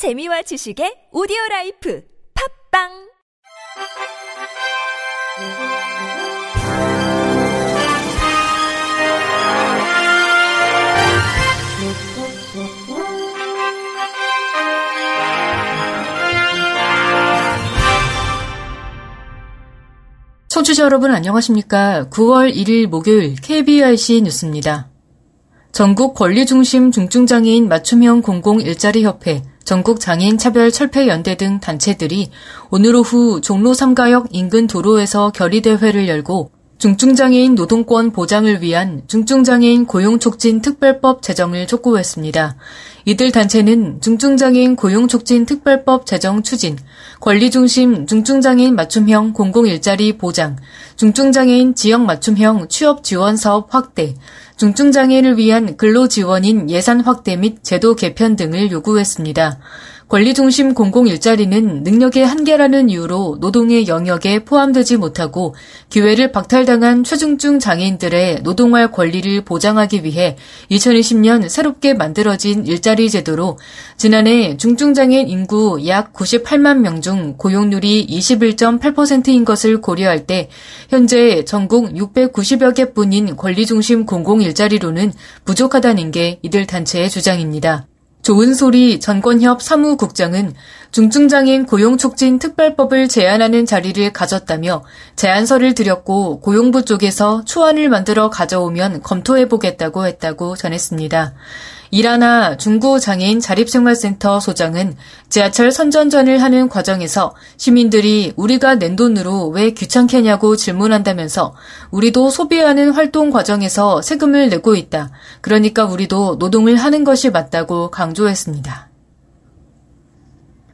재미와 지식의 오디오 라이프 팝빵 청취자 여러분 안녕하십니까? 9월 1일 목요일 KBRC 뉴스입니다. 전국 권리중심 중증장애인 맞춤형 공공 일자리 협회, 전국 장애인 차별 철폐 연대 등 단체들이 오늘 오후 종로 3가역 인근 도로에서 결의대회를 열고 중증장애인 노동권 보장을 위한 중증장애인 고용촉진 특별법 제정을 촉구했습니다. 이들 단체는 중증장애인 고용촉진 특별법 제정 추진, 권리중심 중증장애인 맞춤형 공공일자리 보장, 중증장애인 지역 맞춤형 취업 지원 사업 확대, 중증장애인을 위한 근로 지원인 예산 확대 및 제도 개편 등을 요구했습니다. 권리중심 공공 일자리는 능력의 한계라는 이유로 노동의 영역에 포함되지 못하고 기회를 박탈당한 최중증 장애인들의 노동할 권리를 보장하기 위해 2020년 새롭게 만들어진 일자리 제도로 지난해 중증장애인 인구 약 98만 명 중 고용률이 21.8%인 것을 고려할 때 현재 전국 690여 개뿐인 권리중심 공공 일자리로는 부족하다는 게 이들 단체의 주장입니다. 좋은 소리 전권협 사무국장은 중증장애인 고용촉진 특별법을 제안하는 자리를 가졌다며 제안서를 드렸고 고용부 쪽에서 초안을 만들어 가져오면 검토해보겠다고 했다고 전했습니다. 이라나 중구장애인 자립생활센터 소장은 지하철 선전전을 하는 과정에서 시민들이 우리가 낸 돈으로 왜 귀찮게냐고 질문한다면서 우리도 소비하는 활동 과정에서 세금을 내고 있다. 그러니까 우리도 노동을 하는 것이 맞다고 강조했습니다.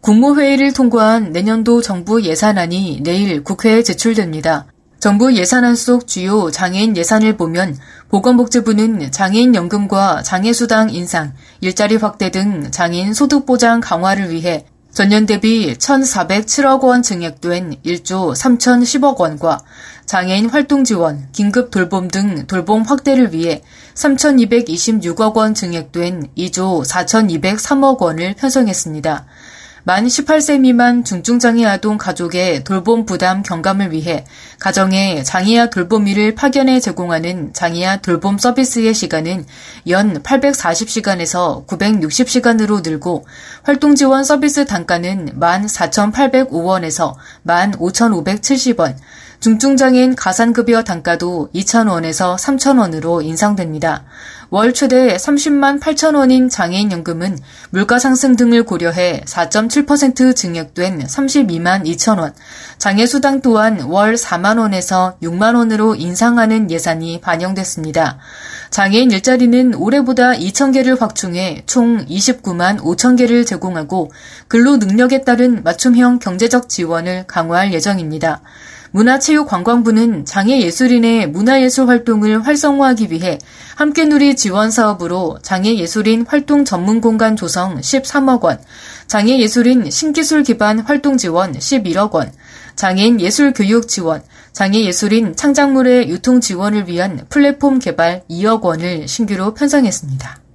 국무회의를 통과한 내년도 정부 예산안이 내일 국회에 제출됩니다. 정부 예산안 속 주요 장애인 예산을 보면 보건복지부는 장애인 연금과 장애수당 인상, 일자리 확대 등 장애인 소득 보장 강화를 위해 전년 대비 1,407억 원 증액된 1조 3,010억 원과 장애인 활동 지원, 긴급 돌봄 등 돌봄 확대를 위해 3,226억 원 증액된 2조 4,203억 원을 편성했습니다. 만 18세 미만 중증장애 아동 가족의 돌봄 부담 경감을 위해 가정에 장애아 돌보미를 파견해 제공하는 장애아 돌봄 서비스의 시간은 연 840시간에서 960시간으로 늘고 활동 지원 서비스 단가는 14,805원에서 15,570원, 중증장애인 가산급여 단가도 2,000원에서 3,000원으로 인상됩니다. 월 최대 30만 8천 원인 장애인 연금은 물가 상승 등을 고려해 4.7% 증액된 32만 2천 원, 장애 수당 또한 월 4만 원에서 6만 원으로 인상하는 예산이 반영됐습니다. 장애인 일자리는 올해보다 2천 개를 확충해 총 29만 5천 개를 제공하고 근로 능력에 따른 맞춤형 경제적 지원을 강화할 예정입니다. 문화체육관광부는 장애예술인의 문화예술 활동을 활성화하기 위해 함께누리 지원 사업으로 장애예술인 활동 전문 공간 조성 13억 원, 장애예술인 신기술 기반 활동 지원 11억 원, 장애인 예술 교육 지원, 장애예술인 창작물의 유통 지원을 위한 플랫폼 개발 2억 원을 신규로 편성했습니다.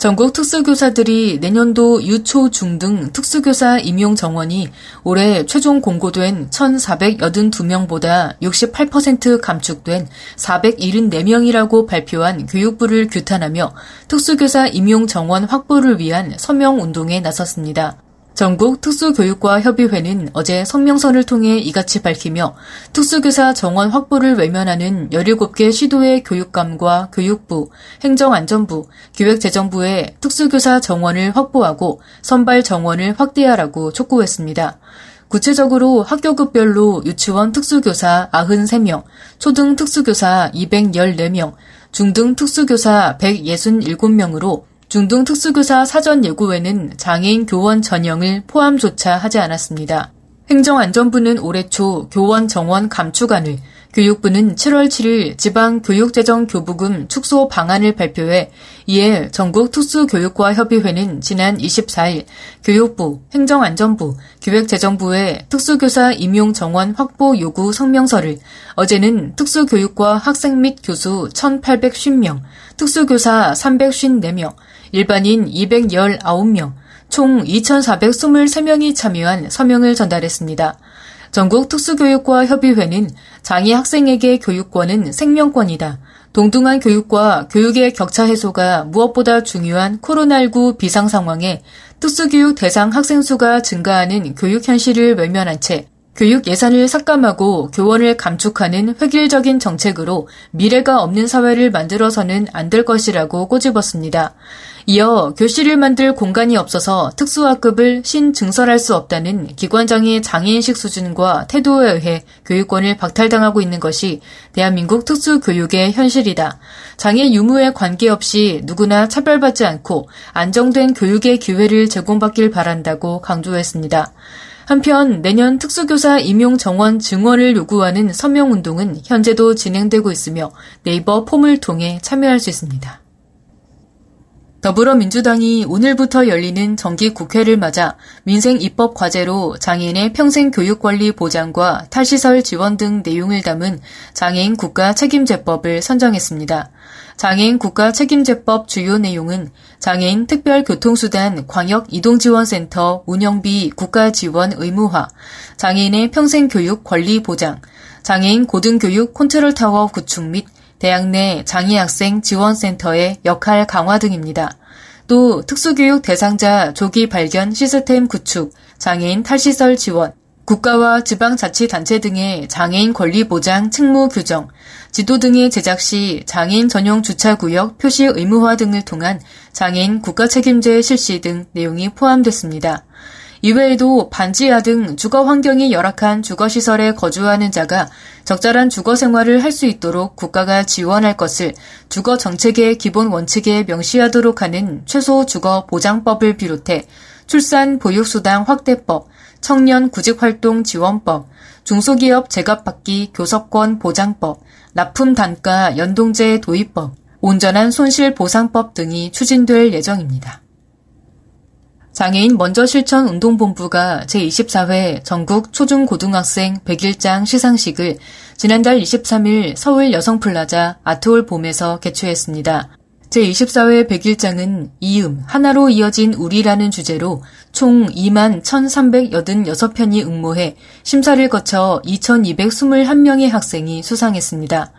전국 특수교사들이 내년도 유초 중 등 특수교사 임용 정원이 올해 최종 공고된 1,482명보다 68% 감축된 474명이라고 발표한 교육부를 규탄하며 특수교사 임용 정원 확보를 위한 서명 운동에 나섰습니다. 전국 특수교육과 협의회는 어제 성명서를 통해 이같이 밝히며 특수교사 정원 확보를 외면하는 17개 시도의 교육감과 교육부, 행정안전부, 기획재정부에 특수교사 정원을 확보하고 선발 정원을 확대하라고 촉구했습니다. 구체적으로 학교급별로 유치원 특수교사 93명, 초등 특수교사 214명, 중등 특수교사 167명으로 중등 특수교사 사전 예고에는 장애인 교원 전형을 포함조차 하지 않았습니다. 행정안전부는 올해 초 교원 정원 감축안을, 교육부는 7월 7일 지방교육재정교부금 축소 방안을 발표해 이에 전국 특수교육과 협의회는 지난 24일 교육부, 행정안전부, 기획재정부에 특수교사 임용 정원 확보 요구 성명서를 어제는 특수교육과 학생 및 교수 1,850명, 특수교사 354명, 일반인 219명, 총 2,423명이 참여한 서명을 전달했습니다. 전국 특수교육과 협의회는 장애 학생에게 교육권은 생명권이다. 동등한 교육과 교육의 격차 해소가 무엇보다 중요한 코로나19 비상 상황에 특수교육 대상 학생 수가 증가하는 교육 현실을 외면한 채 교육 예산을 삭감하고 교원을 감축하는 획일적인 정책으로 미래가 없는 사회를 만들어서는 안 될 것이라고 꼬집었습니다. 이어 교실을 만들 공간이 없어서 특수학급을 신증설할 수 없다는 기관장의 장애인식 수준과 태도에 의해 교육권을 박탈당하고 있는 것이 대한민국 특수교육의 현실이다. 장애 유무에 관계없이 누구나 차별받지 않고 안정된 교육의 기회를 제공받길 바란다고 강조했습니다. 한편 내년 특수교사 임용 정원 증원을 요구하는 서명운동은 현재도 진행되고 있으며 네이버 폼을 통해 참여할 수 있습니다. 더불어민주당이 오늘부터 열리는 정기 국회를 맞아 민생 입법 과제로 장애인의 평생 교육 권리 보장과 탈시설 지원 등 내용을 담은 장애인 국가 책임제법을 선정했습니다. 장애인 국가 책임제법 주요 내용은 장애인 특별교통수단 광역이동지원센터 운영비 국가 지원 의무화, 장애인의 평생교육 권리 보장, 장애인 고등교육 컨트롤타워 구축 및 대학 내 장애학생 지원센터의 역할 강화 등입니다. 또 특수교육 대상자 조기 발견 시스템 구축, 장애인 탈시설 지원, 국가와 지방자치단체 등의 장애인 권리 보장 책무 규정, 지도 등의 제작 시 장애인 전용 주차구역 표시 의무화 등을 통한 장애인 국가 책임제 실시 등 내용이 포함됐습니다. 이외에도 반지하 등 주거 환경이 열악한 주거시설에 거주하는 자가 적절한 주거 생활을 할 수 있도록 국가가 지원할 것을 주거 정책의 기본 원칙에 명시하도록 하는 최소 주거 보장법을 비롯해 출산 보육수당 확대법, 청년 구직활동 지원법, 중소기업 제값받기 교섭권 보장법, 납품 단가 연동제 도입법, 온전한 손실 보상법 등이 추진될 예정입니다. 장애인 먼저 실천 운동본부가 제24회 전국 초중고등학생 100일장 시상식을 지난달 23일 서울 여성플라자 아트홀 봄에서 개최했습니다. 제24회 100일장은 이음, 하나로 이어진 우리라는 주제로 총 2만 1,386편이 응모해 심사를 거쳐 2,221명의 학생이 수상했습니다.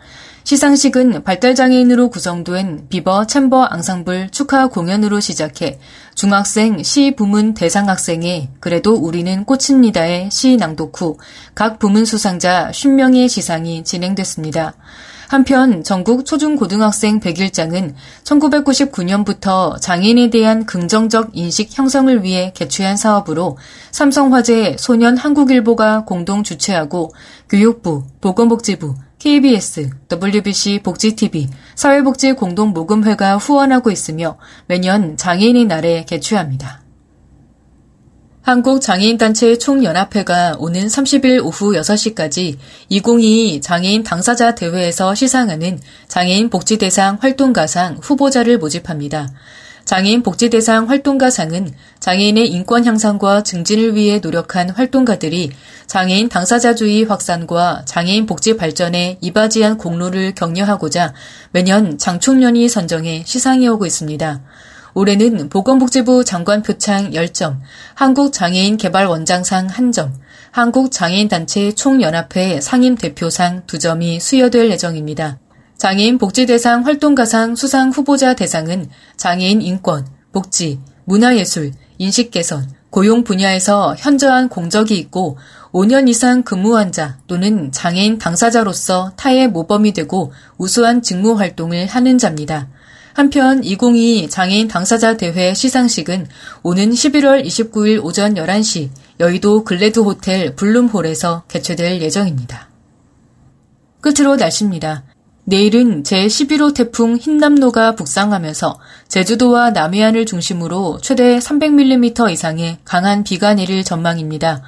시상식은 발달장애인으로 구성된 비버 챔버 앙상블 축하 공연으로 시작해 중학생 시 부문 대상 학생의 그래도 우리는 꽃입니다의 시 낭독 후 각 부문 수상자 50명의 시상이 진행됐습니다. 한편 전국 초중고등학생 100일장은 1999년부터 장애인에 대한 긍정적 인식 형성을 위해 개최한 사업으로 삼성화재 소년 한국일보가 공동 주최하고 교육부, 보건복지부, KBS, WBC 복지TV, 사회복지공동모금회가 후원하고 있으며 매년 장애인의 날에 개최합니다. 한국장애인단체 총연합회가 오는 30일 오후 6시까지 2022 장애인 당사자 대회에서 시상하는 장애인 복지대상 활동가상 후보자를 모집합니다. 장애인 복지대상 활동가상은 장애인의 인권 향상과 증진을 위해 노력한 활동가들이 장애인 당사자주의 확산과 장애인 복지 발전에 이바지한 공로를 격려하고자 매년 장충년이 선정해 시상해 오고 있습니다. 올해는 보건복지부 장관 표창 10점, 한국장애인 개발원장상 1점, 한국장애인단체 총연합회 상임대표상 2점이 수여될 예정입니다. 장애인 복지대상 활동가상 수상 후보자 대상은 장애인 인권, 복지, 문화예술, 인식개선, 고용 분야에서 현저한 공적이 있고 5년 이상 근무한 자 또는 장애인 당사자로서 타의 모범이 되고 우수한 직무 활동을 하는 자입니다. 한편 2022 장애인 당사자 대회 시상식은 오는 11월 29일 오전 11시 여의도 글래드 호텔 블룸홀에서 개최될 예정입니다. 끝으로 날씨입니다. 내일은 제11호 태풍 흰남노가 북상하면서 제주도와 남해안을 중심으로 최대 300mm 이상의 강한 비가 내릴 전망입니다.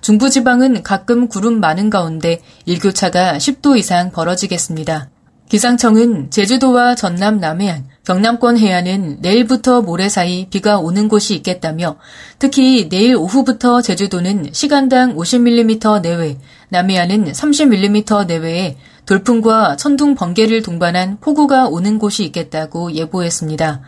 중부지방은 가끔 구름 많은 가운데 일교차가 10도 이상 벌어지겠습니다. 기상청은 제주도와 전남 남해안, 경남권 해안은 내일부터 모레 사이 비가 오는 곳이 있겠다며 특히 내일 오후부터 제주도는 시간당 50mm 내외, 남해안은 30mm 내외에 돌풍과 천둥 번개를 동반한 폭우가 오는 곳이 있겠다고 예보했습니다.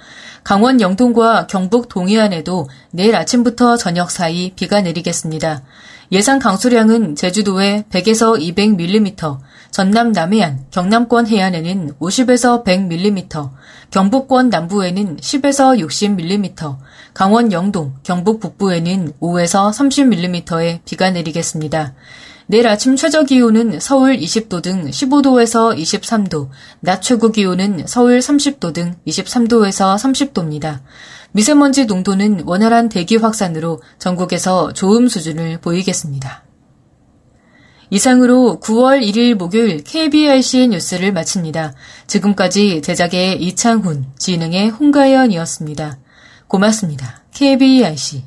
강원 영동과 경북 동해안에도 내일 아침부터 저녁 사이 비가 내리겠습니다. 예상 강수량은 제주도에 100에서 200mm, 전남 남해안, 경남권 해안에는 50에서 100mm, 경북권 남부에는 10에서 60mm, 강원 영동, 경북 북부에는 5에서 30mm의 비가 내리겠습니다. 내일 아침 최저 기온은 서울 20도 등 15도에서 23도, 낮 최고 기온은 서울 30도 등 23도에서 30도입니다. 미세먼지 농도는 원활한 대기 확산으로 전국에서 좋음 수준을 보이겠습니다. 이상으로 9월 1일 목요일 KBRC 뉴스를 마칩니다. 지금까지 제작의 이창훈, 진행의 홍가연이었습니다. 고맙습니다. KBRC